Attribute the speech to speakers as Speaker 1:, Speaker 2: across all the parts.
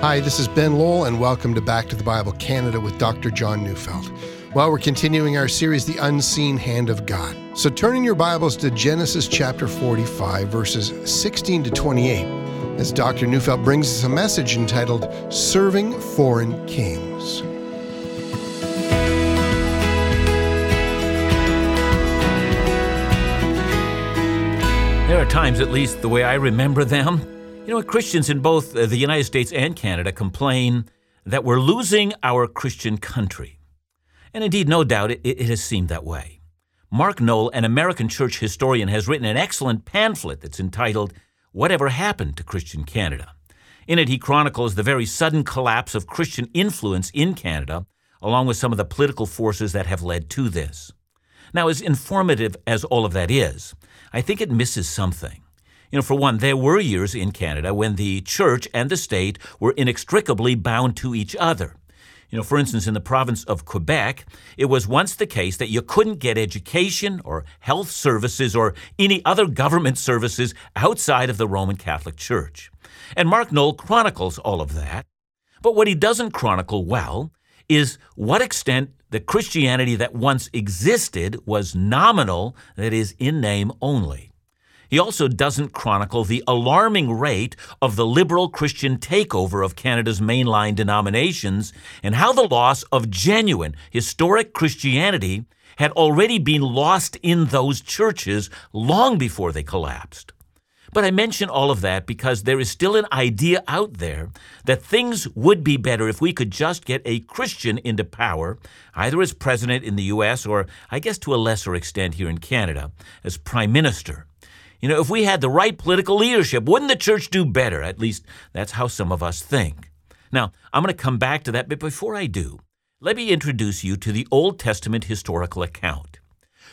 Speaker 1: Hi, this is Ben Lowell, and welcome to Back to the Bible Canada with Dr. John Neufeld. Well, we're continuing our series, The Unseen Hand of God. So turn in your Bibles to Genesis chapter 45, verses 16 to 28, as Dr. Neufeld brings us a message entitled Serving Foreign Kings.
Speaker 2: There are times, at least the way I remember them, you know, Christians in both uh, the United States and Canada complain that we're losing our Christian country. And indeed, no doubt, it, it has seemed that way. Mark Noll, an American church historian, has written an excellent pamphlet that's entitled Whatever Happened to Christian Canada. In it, he chronicles the very sudden collapse of Christian influence in Canada, along with some of the political forces that have led to this. Now, as informative as all of that is, I think it misses something. You know, for one, there were years in Canada when the church and the state were inextricably bound to each other. You know, for instance, in the province of Quebec, it was once the case that you couldn't get education or health services or any other government services outside of the Roman Catholic Church. And Mark Noll chronicles all of that. But what he doesn't chronicle well is what extent the Christianity that once existed was nominal, that is, in name only. He also doesn't chronicle the alarming rate of the liberal Christian takeover of Canada's mainline denominations and how the loss of genuine historic Christianity had already been lost in those churches long before they collapsed. But I mention all of that because there is still an idea out there that things would be better if we could just get a Christian into power, either as president in the U.S. or, I guess to a lesser extent here in Canada, as prime minister. You know, if we had the right political leadership, wouldn't the church do better? At least that's how some of us think. Now, I'm going to come back to that, but before I do, let me introduce you to the Old Testament historical account.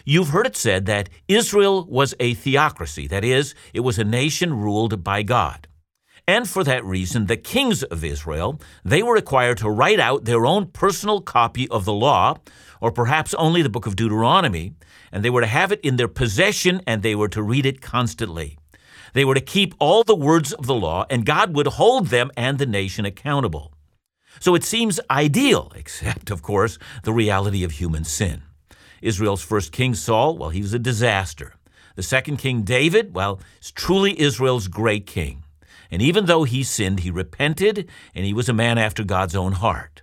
Speaker 2: You've heard it said that Israel was a theocracy, that is, it was a nation ruled by God. And for that reason, the kings of Israel, they were required to write out their own personal copy of the law, or perhaps only the book of Deuteronomy, and they were to have it in their possession and they were to read it constantly. They were to keep all the words of the law, and God would hold them and the nation accountable. So it seems ideal, except, of course, the reality of human sin. Israel's first king, Saul, well, he was a disaster. The second king, David, well, is truly Israel's great king. And even though he sinned, he repented, and he was a man after God's own heart.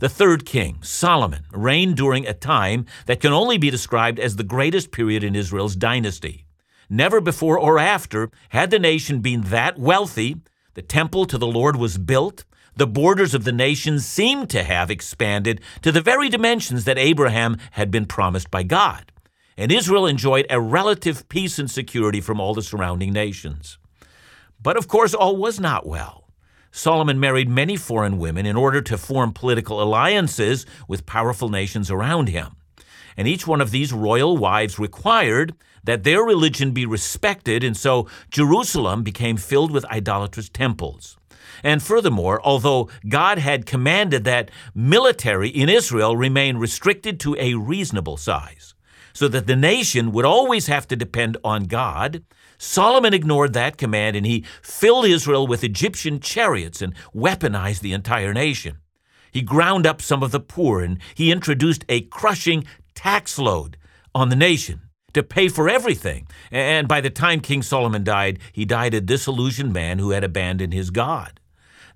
Speaker 2: The third king, Solomon, reigned during a time that can only be described as the greatest period in Israel's dynasty. Never before or after had the nation been that wealthy. The temple to the Lord was built. The borders of the nation seemed to have expanded to the very dimensions that Abraham had been promised by God. And Israel enjoyed a relative peace and security from all the surrounding nations. But of course, all was not well. Solomon married many foreign women in order to form political alliances with powerful nations around him. And each one of these royal wives required that their religion be respected, and so Jerusalem became filled with idolatrous temples. And furthermore, although God had commanded that military in Israel remain restricted to a reasonable size, so that the nation would always have to depend on God, Solomon ignored that command and he filled Israel with Egyptian chariots and weaponized the entire nation. He ground up some of the poor and he introduced a crushing tax load on the nation to pay for everything. And by the time King Solomon died, he died a disillusioned man who had abandoned his God.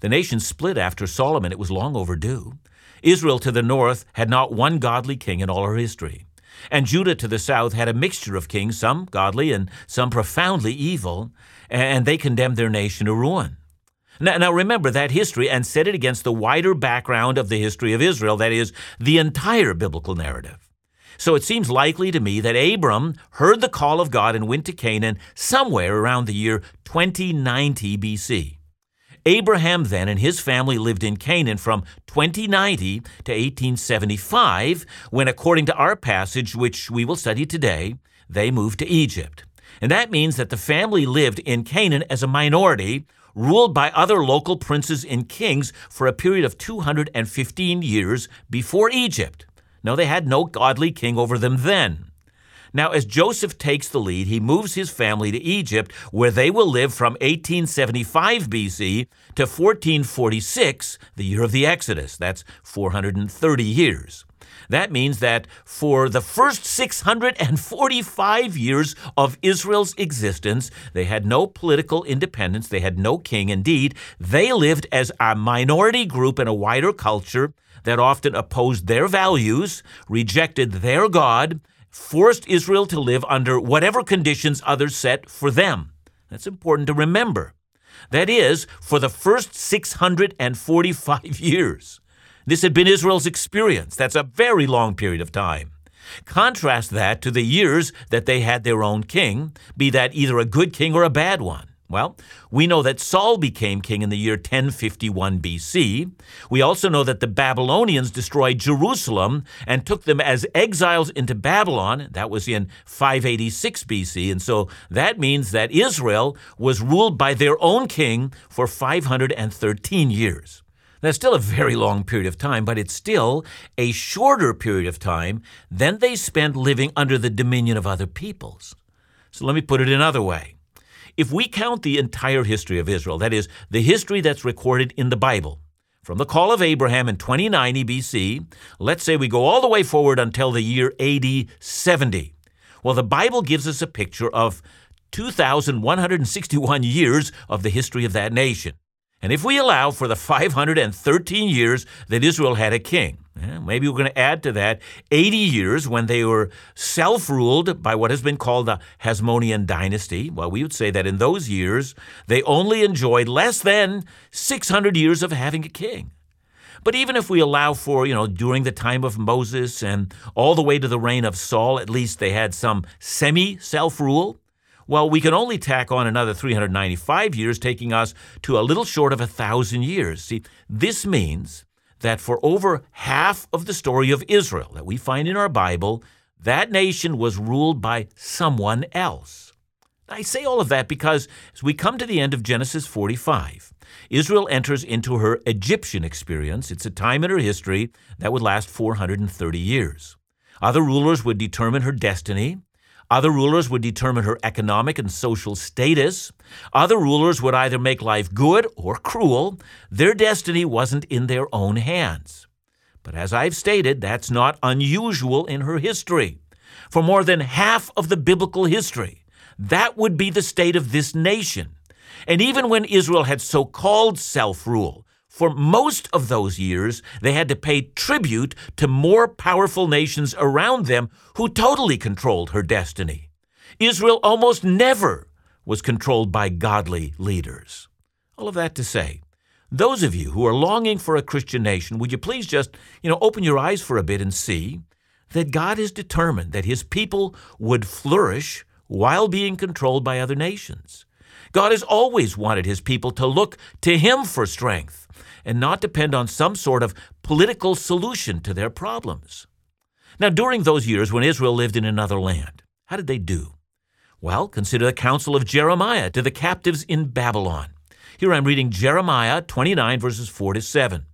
Speaker 2: The nation split after Solomon. It was long overdue. Israel to the north had not one godly king in all her history. And Judah to the south had a mixture of kings, some godly and some profoundly evil, and they condemned their nation to ruin. Now, now, remember that history and set it against the wider background of the history of Israel, that is, the entire biblical narrative. So it seems likely to me that Abram heard the call of God and went to Canaan somewhere around the year 2090 BC. Abraham then and his family lived in Canaan from 2090 to 1875, when, according to our passage, which we will study today, they moved to Egypt. And that means that the family lived in Canaan as a minority, ruled by other local princes and kings for a period of 215 years before Egypt. Now, they had no godly king over them then. Now, as Joseph takes the lead, he moves his family to Egypt, where they will live from 1875 BC to 1446, the year of the Exodus. That's 430 years. That means that for the first 645 years of Israel's existence, they had no political independence, they had no king. Indeed, they lived as a minority group in a wider culture that often opposed their values, rejected their God, forced Israel to live under whatever conditions others set for them. That's important to remember. That is, for the first 645 years. This had been Israel's experience. That's a very long period of time. Contrast that to the years that they had their own king, be that either a good king or a bad one. Well, we know that Saul became king in the year 1051 BC. We also know that the Babylonians destroyed Jerusalem and took them as exiles into Babylon. That was in 586 BC. And so that means that Israel was ruled by their own king for 513 years. That's still a very long period of time, but it's still a shorter period of time than they spent living under the dominion of other peoples. So let me put it another way. If we count the entire history of Israel, that is, the history that's recorded in the Bible, from the call of Abraham in 2090 BC, let's say we go all the way forward until the year AD 70. Well, the Bible gives us a picture of 2,161 years of the history of that nation. And if we allow for the 513 years that Israel had a king, eh, maybe we're going to add to that 80 years when they were self ruled by what has been called the Hasmonean dynasty. Well, we would say that in those years, they only enjoyed less than 600 years of having a king. But even if we allow for, you know, during the time of Moses and all the way to the reign of Saul, at least they had some semi self rule. Well, we can only tack on another 395 years, taking us to a little short of a thousand years. See, this means that for over half of the story of Israel that we find in our Bible, that nation was ruled by someone else. I say all of that because as we come to the end of Genesis 45, Israel enters into her Egyptian experience. It's a time in her history that would last 430 years. Other rulers would determine her destiny. Other rulers would determine her economic and social status. Other rulers would either make life good or cruel. Their destiny wasn't in their own hands. But as I've stated, that's not unusual in her history. For more than half of the biblical history, that would be the state of this nation. And even when Israel had so called self rule, for most of those years, they had to pay tribute to more powerful nations around them who totally controlled her destiny. Israel almost never was controlled by godly leaders. All of that to say, those of you who are longing for a Christian nation, would you please just, you know, open your eyes for a bit and see that God is determined that his people would flourish while being controlled by other nations. God has always wanted his people to look to him for strength and not depend on some sort of political solution to their problems. Now, during those years when Israel lived in another land, how did they do? Well, consider the counsel of Jeremiah to the captives in Babylon. Here I'm reading Jeremiah 29, verses 4 to 7.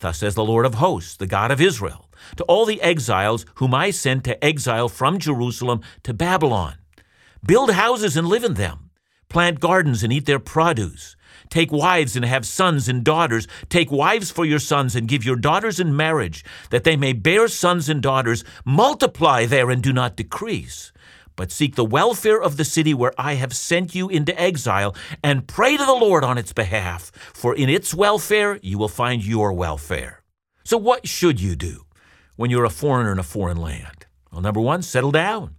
Speaker 2: Thus says the Lord of hosts, the God of Israel, to all the exiles whom I send to exile from Jerusalem to Babylon Build houses and live in them, plant gardens and eat their produce Take wives and have sons and daughters. Take wives for your sons and give your daughters in marriage, that they may bear sons and daughters. Multiply there and do not decrease. But seek the welfare of the city where I have sent you into exile, and pray to the Lord on its behalf, for in its welfare you will find your welfare. So, what should you do when you're a foreigner in a foreign land? Well, number one, settle down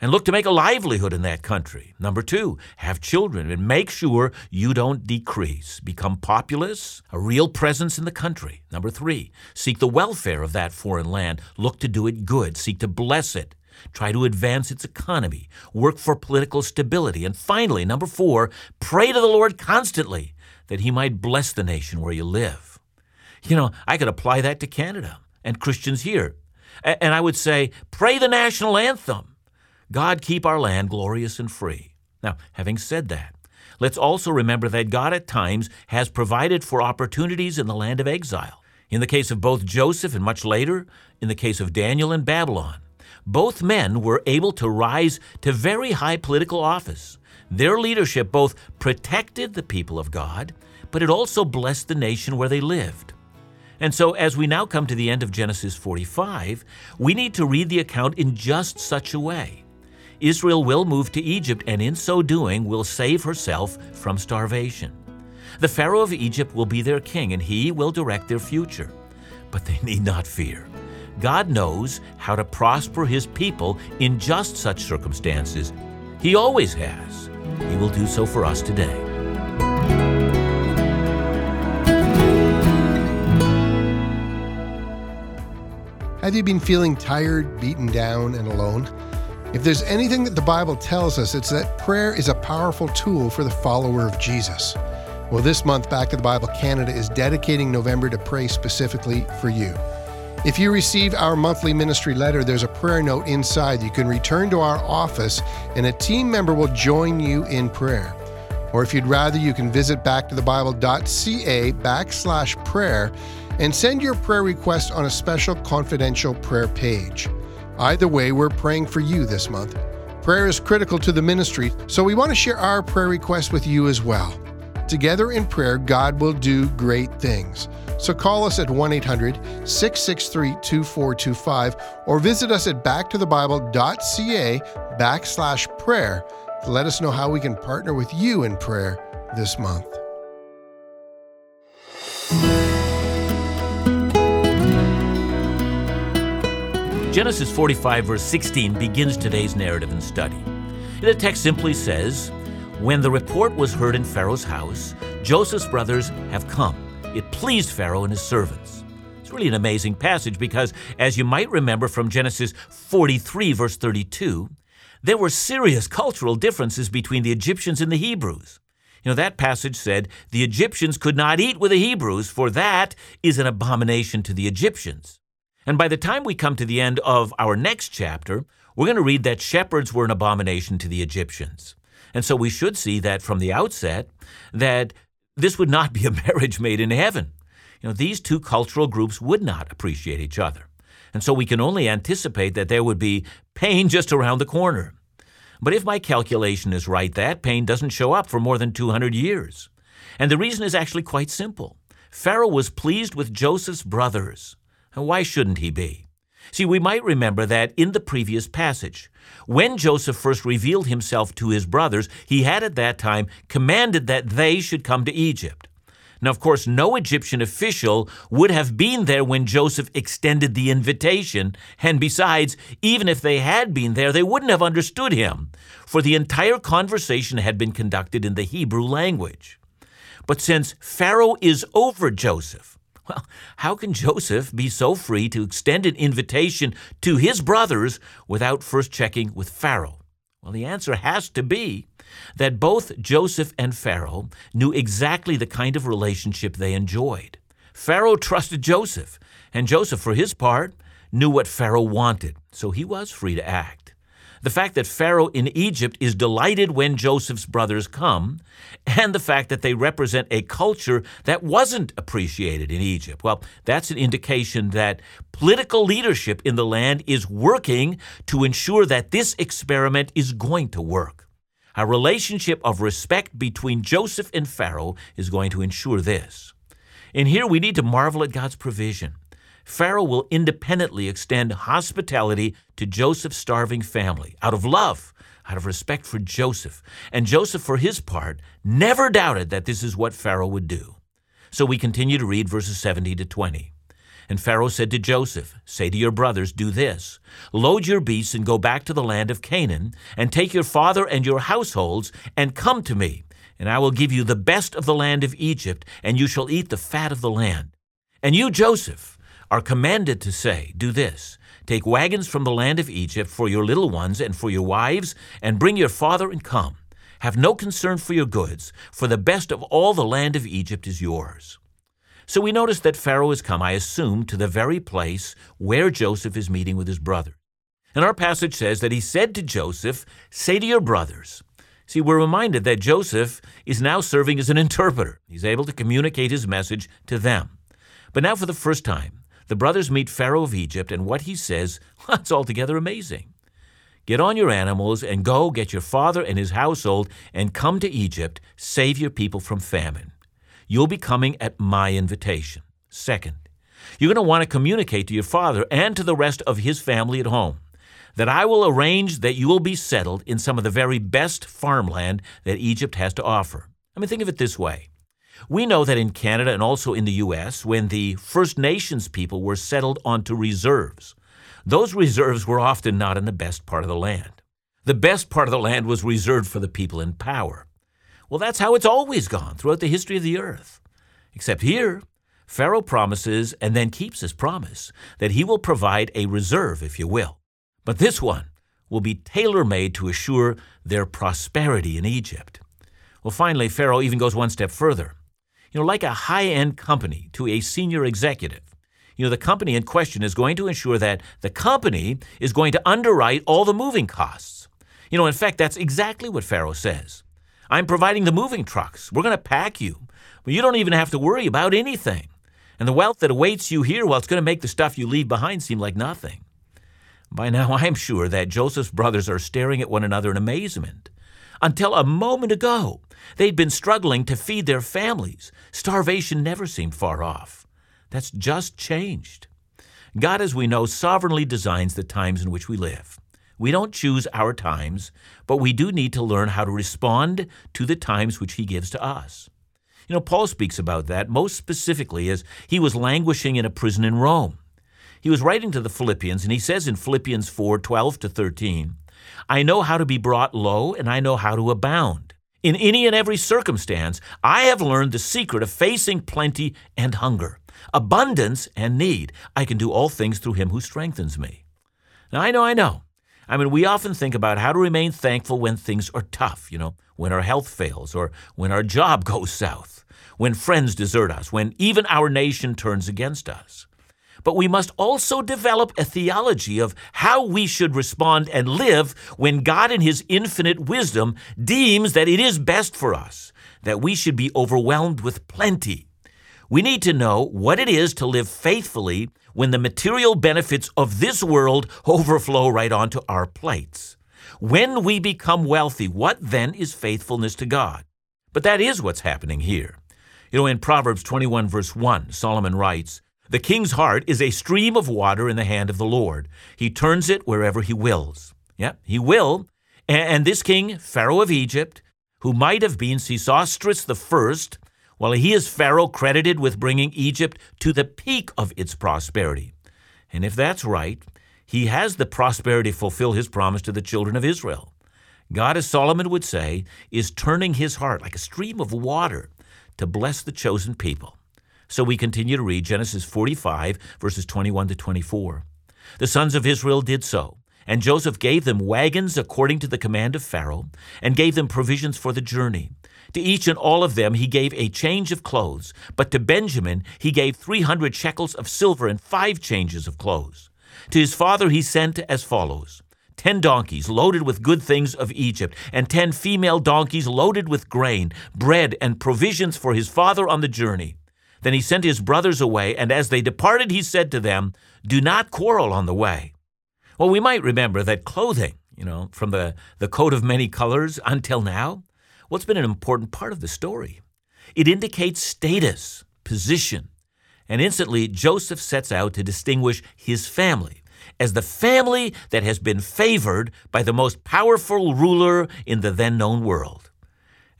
Speaker 2: and look to make a livelihood in that country. Number two, have children and make sure you don't decrease. Become populous, a real presence in the country. Number three, seek the welfare of that foreign land. Look to do it good, seek to bless it. Try to advance its economy, work for political stability. And finally, number four, pray to the Lord constantly that He might bless the nation where you live. You know, I could apply that to Canada and Christians here. And I would say, pray the national anthem God keep our land glorious and free. Now, having said that, let's also remember that God at times has provided for opportunities in the land of exile. In the case of both Joseph and much later, in the case of Daniel in Babylon, Both men were able to rise to very high political office. Their leadership both protected the people of God, but it also blessed the nation where they lived. And so, as we now come to the end of Genesis 45, we need to read the account in just such a way. Israel will move to Egypt, and in so doing, will save herself from starvation. The Pharaoh of Egypt will be their king, and he will direct their future. But they need not fear. God knows how to prosper his people in just such circumstances. He always has. He will do so for us today.
Speaker 1: Have you been feeling tired, beaten down, and alone? If there's anything that the Bible tells us, it's that prayer is a powerful tool for the follower of Jesus. Well, this month, Back to the Bible Canada is dedicating November to pray specifically for you. If you receive our monthly ministry letter, there's a prayer note inside. You can return to our office and a team member will join you in prayer. Or if you'd rather, you can visit backtothebible.ca backslash prayer and send your prayer request on a special confidential prayer page. Either way, we're praying for you this month. Prayer is critical to the ministry, so we want to share our prayer request with you as well. Together in prayer, God will do great things. So call us at 1 800 663 2425 or visit us at backtothebible.ca backslash prayer to let us know how we can partner with you in prayer this month.
Speaker 2: Genesis 45, verse 16, begins today's narrative and study. The text simply says, When the report was heard in Pharaoh's house, Joseph's brothers have come. It pleased Pharaoh and his servants. It's really an amazing passage because, as you might remember from Genesis 43, verse 32, there were serious cultural differences between the Egyptians and the Hebrews. You know, that passage said the Egyptians could not eat with the Hebrews, for that is an abomination to the Egyptians. And by the time we come to the end of our next chapter, we're going to read that shepherds were an abomination to the Egyptians. And so we should see that from the outset that this would not be a marriage made in heaven. You know, these two cultural groups would not appreciate each other. And so we can only anticipate that there would be pain just around the corner. But if my calculation is right, that pain doesn't show up for more than 200 years. And the reason is actually quite simple. Pharaoh was pleased with Joseph's brothers. Why shouldn't he be? See, we might remember that in the previous passage, when Joseph first revealed himself to his brothers, he had at that time commanded that they should come to Egypt. Now, of course, no Egyptian official would have been there when Joseph extended the invitation, and besides, even if they had been there, they wouldn't have understood him, for the entire conversation had been conducted in the Hebrew language. But since Pharaoh is over Joseph, well, how can Joseph be so free to extend an invitation to his brothers without first checking with Pharaoh? Well, the answer has to be that both Joseph and Pharaoh knew exactly the kind of relationship they enjoyed. Pharaoh trusted Joseph, and Joseph, for his part, knew what Pharaoh wanted, so he was free to act. The fact that Pharaoh in Egypt is delighted when Joseph's brothers come, and the fact that they represent a culture that wasn't appreciated in Egypt. Well, that's an indication that political leadership in the land is working to ensure that this experiment is going to work. A relationship of respect between Joseph and Pharaoh is going to ensure this. And here we need to marvel at God's provision. Pharaoh will independently extend hospitality to Joseph's starving family out of love, out of respect for Joseph. And Joseph, for his part, never doubted that this is what Pharaoh would do. So we continue to read verses 70 to 20. And Pharaoh said to Joseph, Say to your brothers, Do this Load your beasts and go back to the land of Canaan, and take your father and your households, and come to me. And I will give you the best of the land of Egypt, and you shall eat the fat of the land. And you, Joseph, are commanded to say, Do this Take wagons from the land of Egypt for your little ones and for your wives, and bring your father and come. Have no concern for your goods, for the best of all the land of Egypt is yours. So we notice that Pharaoh has come, I assume, to the very place where Joseph is meeting with his brother. And our passage says that he said to Joseph, Say to your brothers, See, we're reminded that Joseph is now serving as an interpreter. He's able to communicate his message to them. But now, for the first time, the brothers meet Pharaoh of Egypt, and what he says, that's altogether amazing. Get on your animals and go get your father and his household and come to Egypt, save your people from famine. You'll be coming at my invitation. Second, you're going to want to communicate to your father and to the rest of his family at home that I will arrange that you will be settled in some of the very best farmland that Egypt has to offer. I mean, think of it this way. We know that in Canada and also in the U.S., when the First Nations people were settled onto reserves, those reserves were often not in the best part of the land. The best part of the land was reserved for the people in power. Well, that's how it's always gone throughout the history of the earth. Except here, Pharaoh promises and then keeps his promise that he will provide a reserve, if you will. But this one will be tailor made to assure their prosperity in Egypt. Well, finally, Pharaoh even goes one step further. You know, like a high end company to a senior executive, you know, the company in question is going to ensure that the company is going to underwrite all the moving costs. You know, in fact, that's exactly what Pharaoh says. I'm providing the moving trucks. We're going to pack you. But you don't even have to worry about anything. And the wealth that awaits you here, well, it's going to make the stuff you leave behind seem like nothing. By now, I am sure that Joseph's brothers are staring at one another in amazement. Until a moment ago, they'd been struggling to feed their families. Starvation never seemed far off. That's just changed. God, as we know, sovereignly designs the times in which we live. We don't choose our times, but we do need to learn how to respond to the times which He gives to us. You know, Paul speaks about that most specifically as he was languishing in a prison in Rome. He was writing to the Philippians, and he says in Philippians 4 12 to 13, I know how to be brought low, and I know how to abound. In any and every circumstance, I have learned the secret of facing plenty and hunger, abundance and need. I can do all things through him who strengthens me. Now, I know, I know. I mean, we often think about how to remain thankful when things are tough, you know, when our health fails or when our job goes south, when friends desert us, when even our nation turns against us but we must also develop a theology of how we should respond and live when God, in His infinite wisdom, deems that it is best for us, that we should be overwhelmed with plenty. We need to know what it is to live faithfully when the material benefits of this world overflow right onto our plates. When we become wealthy, what then is faithfulness to God? But that is what's happening here. You know, in Proverbs 21, verse 1, Solomon writes, the king's heart is a stream of water in the hand of the Lord. He turns it wherever he wills. Yeah, he will. And this king, Pharaoh of Egypt, who might have been Sesostris the first, well, he is Pharaoh credited with bringing Egypt to the peak of its prosperity. And if that's right, he has the prosperity fulfill his promise to the children of Israel. God, as Solomon would say, is turning his heart like a stream of water to bless the chosen people. So we continue to read Genesis 45, verses 21 to 24. The sons of Israel did so, and Joseph gave them wagons according to the command of Pharaoh, and gave them provisions for the journey. To each and all of them he gave a change of clothes, but to Benjamin he gave 300 shekels of silver and five changes of clothes. To his father he sent as follows ten donkeys loaded with good things of Egypt, and ten female donkeys loaded with grain, bread, and provisions for his father on the journey. Then he sent his brothers away, and as they departed, he said to them, Do not quarrel on the way. Well, we might remember that clothing, you know, from the, the coat of many colors until now, it's been an important part of the story. It indicates status, position, and instantly Joseph sets out to distinguish his family as the family that has been favored by the most powerful ruler in the then known world.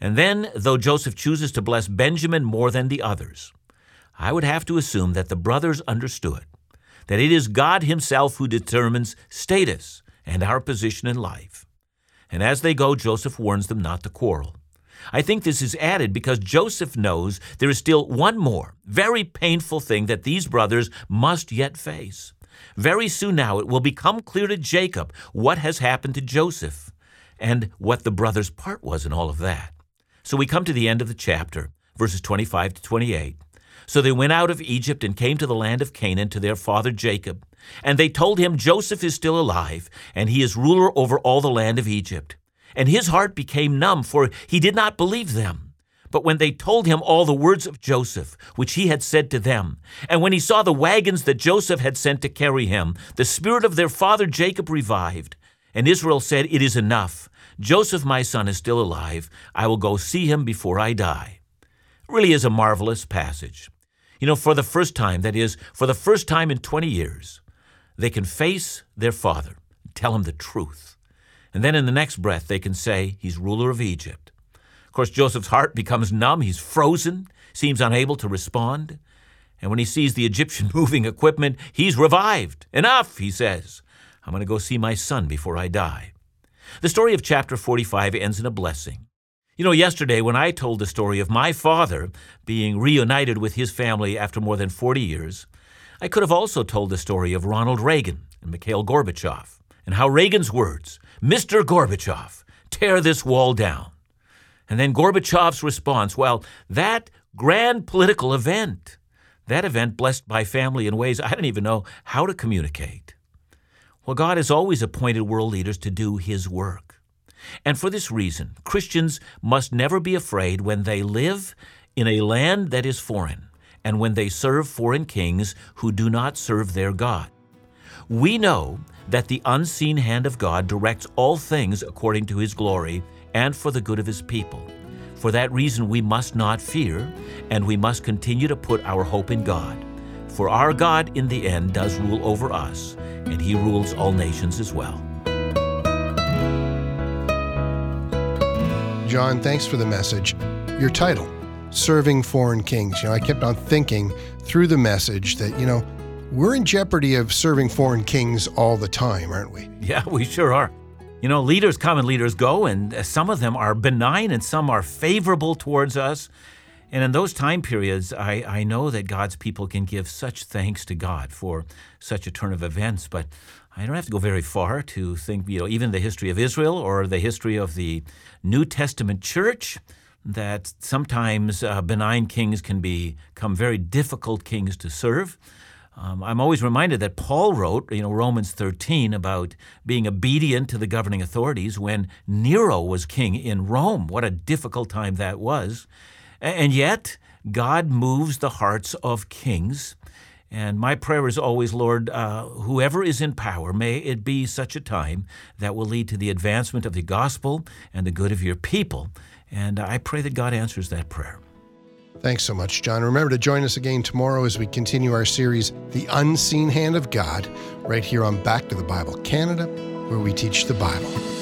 Speaker 2: And then, though Joseph chooses to bless Benjamin more than the others, I would have to assume that the brothers understood that it is God Himself who determines status and our position in life. And as they go, Joseph warns them not to quarrel. I think this is added because Joseph knows there is still one more very painful thing that these brothers must yet face. Very soon now it will become clear to Jacob what has happened to Joseph and what the brothers' part was in all of that. So we come to the end of the chapter, verses 25 to 28. So they went out of Egypt and came to the land of Canaan to their father Jacob. And they told him, Joseph is still alive, and he is ruler over all the land of Egypt. And his heart became numb, for he did not believe them. But when they told him all the words of Joseph, which he had said to them, and when he saw the wagons that Joseph had sent to carry him, the spirit of their father Jacob revived. And Israel said, It is enough. Joseph, my son, is still alive. I will go see him before I die. Really is a marvelous passage. You know, for the first time, that is, for the first time in 20 years, they can face their father, tell him the truth. And then in the next breath, they can say, He's ruler of Egypt. Of course, Joseph's heart becomes numb. He's frozen, seems unable to respond. And when he sees the Egyptian moving equipment, he's revived. Enough, he says. I'm going to go see my son before I die. The story of chapter 45 ends in a blessing. You know, yesterday when I told the story of my father being reunited with his family after more than 40 years, I could have also told the story of Ronald Reagan and Mikhail Gorbachev, and how Reagan's words, Mr. Gorbachev, tear this wall down, and then Gorbachev's response well, that grand political event, that event blessed my family in ways I don't even know how to communicate. Well, God has always appointed world leaders to do His work. And for this reason, Christians must never be afraid when they live in a land that is foreign and when they serve foreign kings who do not serve their God. We know that the unseen hand of God directs all things according to His glory and for the good of his people. For that reason, we must not fear, and we must continue to put our hope in God. For our God, in the end, does rule over us, and he rules all nations as well.
Speaker 1: John, thanks for the message. Your title, Serving Foreign Kings. You know, I kept on thinking through the message that, you know, we're in jeopardy of serving foreign kings all the time, aren't we?
Speaker 2: Yeah, we sure are. You know, leaders come and leaders go, and some of them are benign and some are favorable towards us. And in those time periods, I, I know that God's people can give such thanks to God for such a turn of events. But I don't have to go very far to think, you know, even the history of Israel or the history of the New Testament church, that sometimes uh, benign kings can become very difficult kings to serve. Um, I'm always reminded that Paul wrote, you know, Romans 13 about being obedient to the governing authorities when Nero was king in Rome. What a difficult time that was. And yet, God moves the hearts of kings. And my prayer is always, Lord, uh, whoever is in power, may it be such a time that will lead to the advancement of the gospel and the good of your people. And I pray that God answers that prayer.
Speaker 1: Thanks so much, John. Remember to join us again tomorrow as we continue our series, The Unseen Hand of God, right here on Back to the Bible Canada, where we teach the Bible.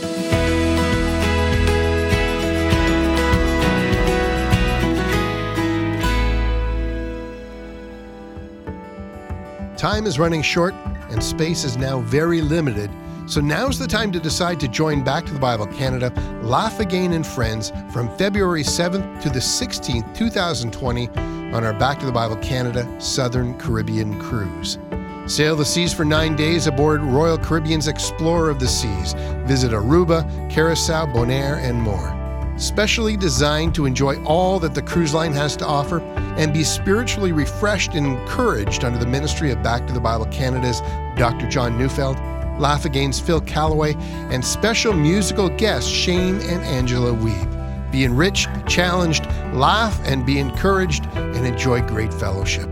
Speaker 1: Time is running short, and space is now very limited so now's the time to decide to join Back to the Bible Canada, Laugh Again and Friends from February 7th to the 16th, 2020 on our Back to the Bible Canada Southern Caribbean cruise. Sail the seas for nine days aboard Royal Caribbean's Explorer of the Seas. Visit Aruba, Curacao, Bonaire, and more. Specially designed to enjoy all that the cruise line has to offer and be spiritually refreshed and encouraged under the ministry of Back to the Bible Canada's Dr. John Neufeld Laugh Again's Phil Callaway, and special musical guests Shane and Angela Weeb. Be enriched, challenged, laugh, and be encouraged, and enjoy great fellowship.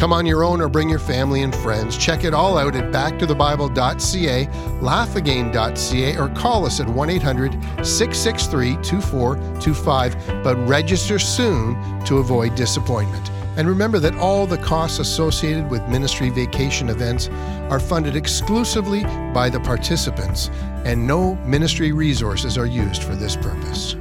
Speaker 1: Come on your own or bring your family and friends. Check it all out at backtothebible.ca, laughagain.ca, or call us at 1 800 663 2425. But register soon to avoid disappointment. And remember that all the costs associated with ministry vacation events are funded exclusively by the participants, and no ministry resources are used for this purpose.